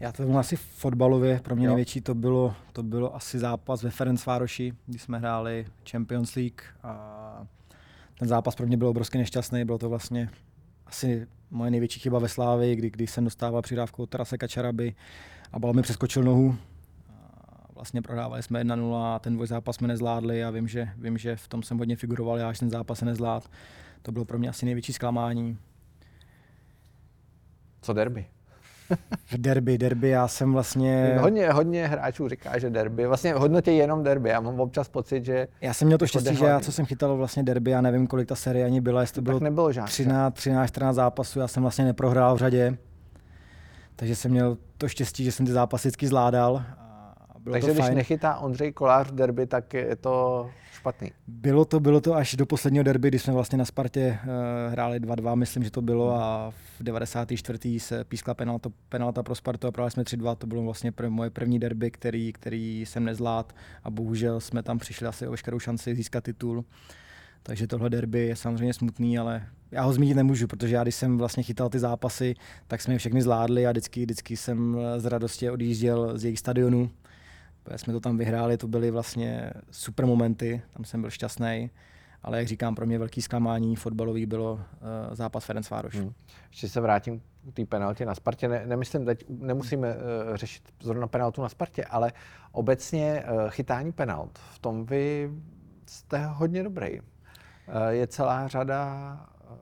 Já to byl asi fotbalově, pro mě jo. největší to bylo, to bylo asi zápas ve Ferencvároši, kdy jsme hráli Champions League a ten zápas pro mě byl obrovsky nešťastný, bylo to vlastně asi moje největší chyba ve Slávii, kdy, kdy jsem dostával přidávku od Tarase Kačaraby a bal mi přeskočil nohu, vlastně prohrávali jsme 1-0 a ten zápas jsme nezvládli a vím že, vím, že v tom jsem hodně figuroval, já až ten zápas se nezvlád. To bylo pro mě asi největší zklamání. Co derby? v derby, derby, já jsem vlastně... Hodně, hodně hráčů říká, že derby, vlastně hodnotí jenom derby, já mám občas pocit, že... Já jsem měl to jako štěstí, že já, co jsem chytal vlastně derby, já nevím, kolik ta série ani byla, jestli to bylo nebylo 13, 13, 14 zápasů, já jsem vlastně neprohrál v řadě, takže jsem měl to štěstí, že jsem ty zápasy vždycky zvládal bylo Takže to když fajn. nechytá Ondřej Kolář v derby, tak je to špatný. Bylo to, bylo to až do posledního derby, kdy jsme vlastně na Spartě uh, hráli 2-2, myslím, že to bylo a v 94. se pískla penalta, penalta pro Spartu a prohráli jsme 3-2, to bylo vlastně pr- moje první derby, který, který jsem nezvlád a bohužel jsme tam přišli asi o veškerou šanci získat titul. Takže tohle derby je samozřejmě smutný, ale já ho zmínit nemůžu, protože já když jsem vlastně chytal ty zápasy, tak jsme je všechny zvládli a vždycky, vždycky jsem z radosti odjížděl z jejich stadionu jsme to tam vyhráli, to byly vlastně super momenty, tam jsem byl šťastný. Ale jak říkám, pro mě velký zklamání fotbalový bylo uh, zápas Ferenc Vároš. Hmm. Ještě se vrátím k té penaltě na Spartě. Ne, nemyslím, teď nemusíme uh, řešit zrovna penaltu na Spartě, ale obecně uh, chytání penalt. V tom vy jste hodně dobrý. Uh, je celá řada, uh,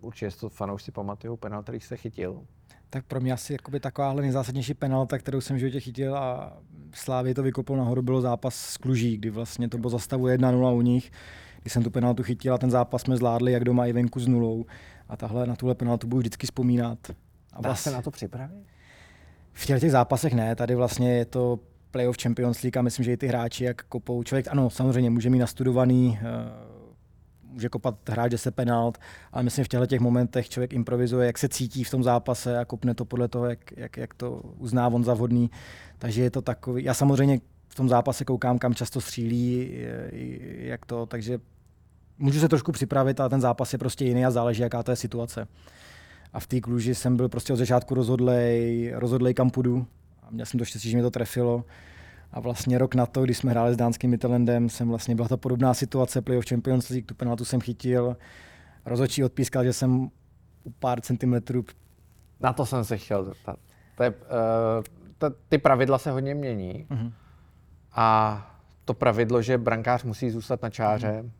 určitě to fanoušci pamatují, penalt, který jste chytil tak pro mě asi jakoby takováhle nejzásadnější penalta, kterou jsem v životě chytil a Slávě to vykopl nahoru, bylo zápas s Kluží, kdy vlastně to bylo zastavu 1-0 u nich. Když jsem tu penaltu chytil a ten zápas jsme zvládli jak doma i venku s nulou. A tahle na tuhle penaltu budu vždycky vzpomínat. A Dá vlastně, se na to připravit? V těch zápasech ne, tady vlastně je to playoff Champions League a myslím, že i ty hráči, jak kopou člověk, ano, samozřejmě může mít nastudovaný uh, může kopat hráč, že se penalt, ale myslím, v těchto těch momentech člověk improvizuje, jak se cítí v tom zápase a kopne to podle toho, jak, jak, jak to uzná on za vhodný. Takže je to takový, já samozřejmě v tom zápase koukám, kam často střílí, jak to, takže můžu se trošku připravit, ale ten zápas je prostě jiný a záleží, jaká to je situace. A v té kluži jsem byl prostě od začátku rozhodlej, rozhodlej kam půjdu. A měl jsem to štěstí, že mě to trefilo. A vlastně rok na to, když jsme hráli s dánským Mittellandem, jsem vlastně byla ta podobná situace, playoff Champions League, tu penaltu jsem chytil. Rozhodčí odpískal, že jsem u pár centimetrů. Na to jsem se chtěl zeptat. To je, uh, to, ty pravidla se hodně mění. Uh-huh. A to pravidlo, že brankář musí zůstat na čáře, uh-huh.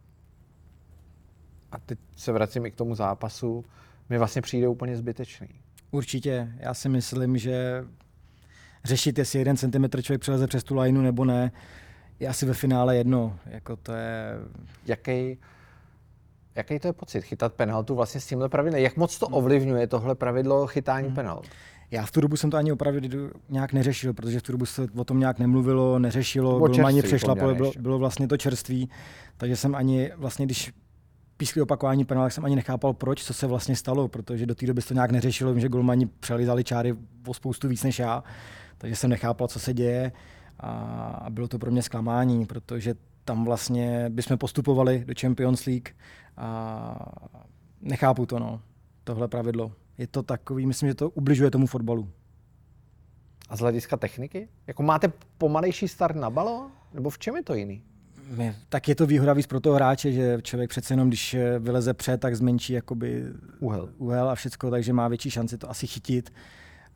a teď se vracím i k tomu zápasu, mi vlastně přijde úplně zbytečný. Určitě. Já si myslím, že řešit, jestli jeden centimetr člověk přeleze přes tu lineu nebo ne, je asi ve finále jedno. Jako to je... Jaký, jaký to je pocit chytat penaltu vlastně s tímhle pravidlem? Jak moc to ovlivňuje tohle pravidlo chytání hmm. penalt? Já v tu dobu jsem to ani opravdu nějak neřešil, protože v tu dobu se o tom nějak nemluvilo, neřešilo, bylo ani přešla, bylo, bylo vlastně to čerství, takže jsem ani vlastně, když pískli opakování penál, jsem ani nechápal, proč, co se vlastně stalo, protože do té doby se to nějak neřešilo, vím, že golmani přelizali čáry o spoustu víc než já, takže jsem nechápal, co se děje a bylo to pro mě zklamání, protože tam vlastně bychom postupovali do Champions League a nechápu to, no, tohle pravidlo. Je to takový, myslím, že to ubližuje tomu fotbalu. A z hlediska techniky? Jako máte pomalejší start na balo? Nebo v čem je to jiný? tak je to výhoda víc pro toho hráče, že člověk přece jenom, když vyleze před, tak zmenší jakoby úhel. úhel a všechno, takže má větší šanci to asi chytit.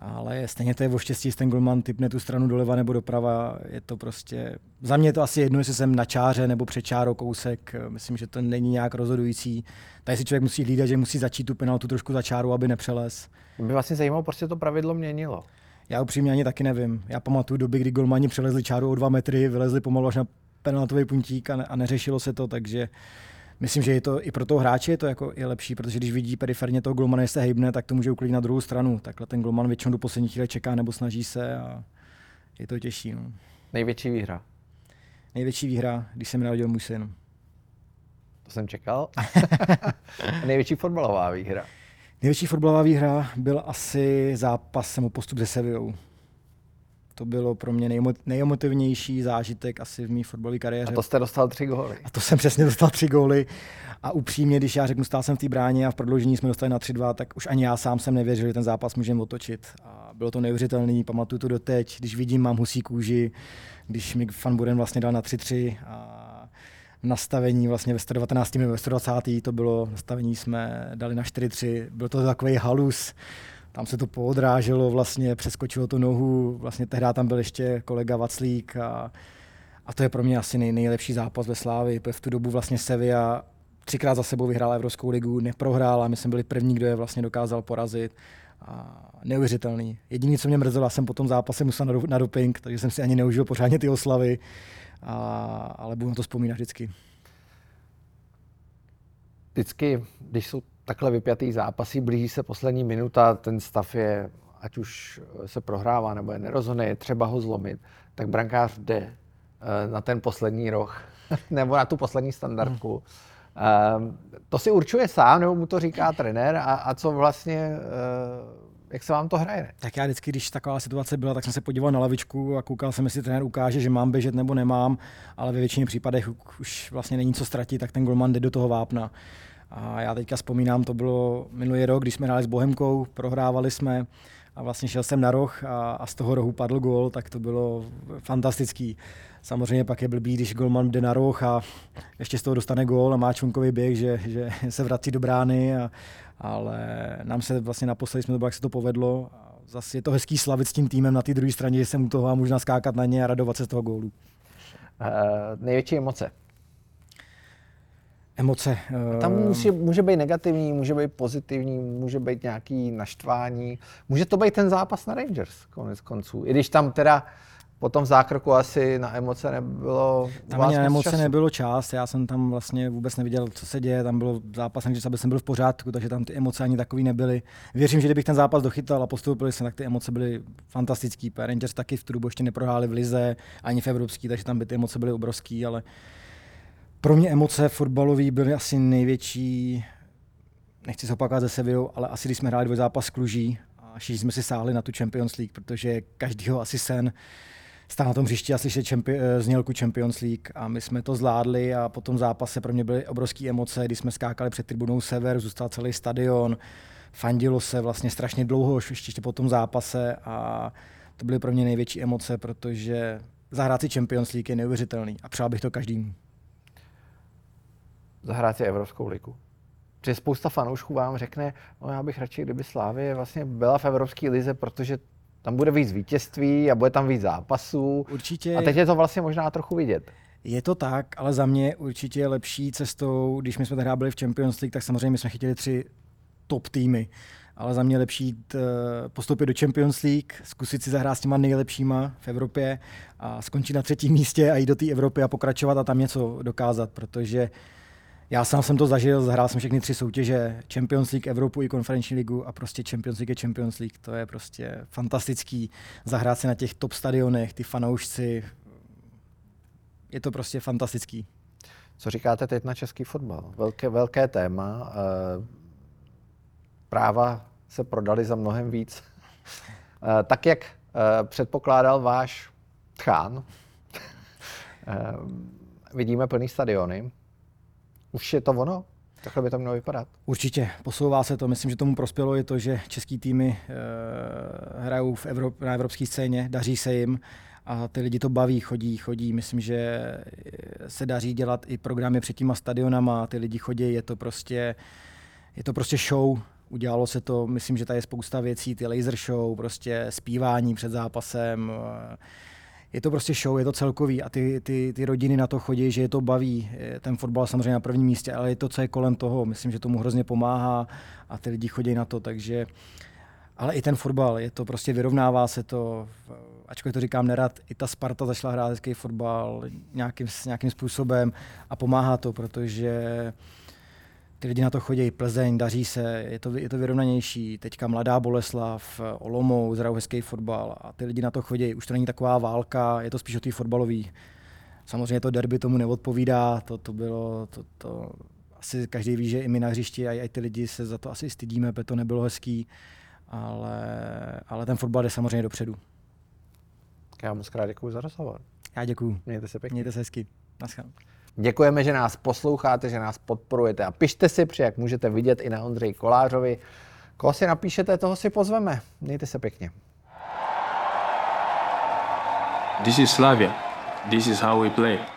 Ale stejně to je o štěstí, jestli ten golman typne tu stranu doleva nebo doprava. Je to prostě, za mě je to asi jedno, jestli jsem na čáře nebo před čárou kousek. Myslím, že to není nějak rozhodující. Tady si člověk musí hlídat, že musí začít tu penaltu trošku za čáru, aby nepřeles. Mě vlastně zajímalo, proč se to pravidlo měnilo. Já upřímně ani taky nevím. Já pamatuju doby, kdy golmani přelezli čáru o dva metry, vylezli pomalu až na penaltový puntík a, ne, a neřešilo se to, takže myslím, že je to i pro toho hráče je to jako je lepší, protože když vidí periferně toho golmana, jestli se hejbne, tak to může uklidit na druhou stranu. Takhle ten golman většinou do poslední chvíle čeká nebo snaží se a je to těžší. No. Největší výhra? Největší výhra, když se mi narodil můj syn. To jsem čekal. největší fotbalová výhra? Největší fotbalová výhra byl asi zápas o postup se Sevillou to bylo pro mě nejemotivnější zážitek asi v mé fotbalové kariéře. A to jste dostal tři góly. A to jsem přesně dostal tři góly. A upřímně, když já řeknu, stál jsem v té bráně a v prodloužení jsme dostali na 3-2, tak už ani já sám jsem nevěřil, že ten zápas můžeme otočit. A bylo to neuvěřitelné, pamatuju to doteď, když vidím, mám husí kůži, když mi Fan Buren vlastně dal na 3-3 a nastavení vlastně ve 119. nebo ve 120. to bylo nastavení jsme dali na 4-3, byl to takový halus, tam se to poodráželo, vlastně přeskočilo tu nohu, vlastně tehdy tam byl ještě kolega Vaclík a, a to je pro mě asi nej, nejlepší zápas ve Slávi. V tu dobu vlastně Sevilla třikrát za sebou vyhrála Evropskou ligu, neprohrála, my jsme byli první, kdo je vlastně dokázal porazit. A neuvěřitelný. Jediný, co mě mrzelo, jsem po tom zápase musel na, na doping, takže jsem si ani neužil pořádně ty oslavy, a, ale budu na to vzpomínat vždycky. Vždycky, když jsou takhle vypjatý zápasy, blíží se poslední minuta, ten stav je, ať už se prohrává nebo je nerozhodný, je třeba ho zlomit, tak brankář jde eh, na ten poslední roh nebo na tu poslední standardku. Hmm. To si určuje sám, nebo mu to říká trenér a, a co vlastně, eh, jak se vám to hraje? Tak já vždycky, když taková situace byla, tak jsem se podíval na lavičku a koukal jsem, jestli trenér ukáže, že mám běžet nebo nemám, ale ve většině případech už vlastně není co ztratit, tak ten golman jde do toho vápna. A já teďka vzpomínám, to bylo minulý rok, když jsme hráli s Bohemkou, prohrávali jsme a vlastně šel jsem na roh a, a z toho rohu padl gól, tak to bylo fantastický. Samozřejmě pak je blbý, když golman jde na roh a ještě z toho dostane gól a má čunkový běh, že, že se vrací do brány, a, ale nám se vlastně naposledy jsme to jak se to povedlo. Zase je to hezký slavit s tím týmem na té druhé straně, že jsem u toho a možná skákat na ně a radovat se z toho gólu. Uh, největší emoce emoce. Tam eh, může, může být negativní, může být pozitivní, může být nějaký naštvání. Může to být ten zápas na Rangers, konec konců. I když tam teda po tom zákroku asi na emoce nebylo Tam ani na emoce času. nebylo čas, já jsem tam vlastně vůbec neviděl, co se děje, tam bylo zápas, že jsem byl v pořádku, takže tam ty emoce ani takový nebyly. Věřím, že kdybych ten zápas dochytal a postoupil jsem, tak ty emoce byly fantastický. Rangers taky v tu dobu ještě neprohráli v Lize, ani v Evropský, takže tam by ty emoce byly obrovský, ale pro mě emoce fotbalové byly asi největší, nechci se opakovat ze Sevillou, ale asi když jsme hráli dvoj zápas Kluží a všichni jsme si sáhli na tu Champions League, protože každýho asi sen stát na tom hřišti a slyšet čempi- eh, znělku Champions League a my jsme to zvládli a po tom zápase pro mě byly obrovské emoce, když jsme skákali před tribunou Sever, zůstal celý stadion, fandilo se vlastně strašně dlouho, ještě po tom zápase a to byly pro mě největší emoce, protože zahrát si Champions League je neuvěřitelný a přál bych to každému. Zahrát si Evropskou ligu. Protože spousta fanoušků vám řekne, no já bych radši, kdyby Slávě vlastně byla v Evropské lize, protože tam bude víc vítězství a bude tam víc zápasů. Určitě. A teď je to vlastně možná trochu vidět. Je to tak, ale za mě určitě je lepší cestou, když my jsme tehdy byli v Champions League, tak samozřejmě my jsme chytili tři top týmy. Ale za mě lepší jít, eh, postoupit do Champions League, zkusit si zahrát s těma nejlepšíma v Evropě a skončit na třetím místě a jít do té Evropy a pokračovat a tam něco dokázat, protože já sám jsem to zažil, zahrál jsem všechny tři soutěže, Champions League, Evropu i konferenční ligu a prostě Champions League je Champions League. To je prostě fantastický zahrát si na těch top stadionech, ty fanoušci. Je to prostě fantastický. Co říkáte teď na český fotbal? Velké, velké téma. Eh, práva se prodaly za mnohem víc. Eh, tak, jak eh, předpokládal váš tchán, vidíme plný stadiony. Už je to ono? Takhle by to mělo vypadat. Určitě, posouvá se to. Myslím, že tomu prospělo i to, že český týmy e, hrajou v Evrop, na evropské scéně, daří se jim a ty lidi to baví, chodí, chodí. Myslím, že se daří dělat i programy před těma stadionama, ty lidi chodí, je to prostě, je to prostě show. Udělalo se to, myslím, že tady je spousta věcí, ty laser show, prostě zpívání před zápasem, e, je to prostě show, je to celkový a ty, ty, ty rodiny na to chodí, že je to baví. Ten fotbal samozřejmě na prvním místě, ale je to, co je kolem toho. Myslím, že tomu hrozně pomáhá a ty lidi chodí na to, takže ale i ten fotbal, je to prostě vyrovnává se to, ačkoliv to říkám nerad, i ta Sparta začala hrát hezký fotbal nějakým, nějakým způsobem a pomáhá to, protože ty lidi na to chodí, Plzeň, daří se, je to, je to vyrovnanější. Teďka mladá Boleslav, Olomou, zrajou hezký fotbal a ty lidi na to chodí. Už to není taková válka, je to spíš o té fotbalový. Samozřejmě to derby tomu neodpovídá, to, to bylo, to, to, asi každý ví, že i my na hřišti, a i ty lidi se za to asi stydíme, protože to nebylo hezký, ale, ale ten fotbal jde samozřejmě dopředu. Já moc krát děkuji za rozhovor. Já děkuji. Mějte se pěkně. Mějte se hezky. Naschle. Děkujeme, že nás posloucháte, že nás podporujete a pište si, protože jak můžete vidět i na Ondřeji Kolářovi. Koho si napíšete, toho si pozveme. Mějte se pěkně. This is Slavia. This is how we play.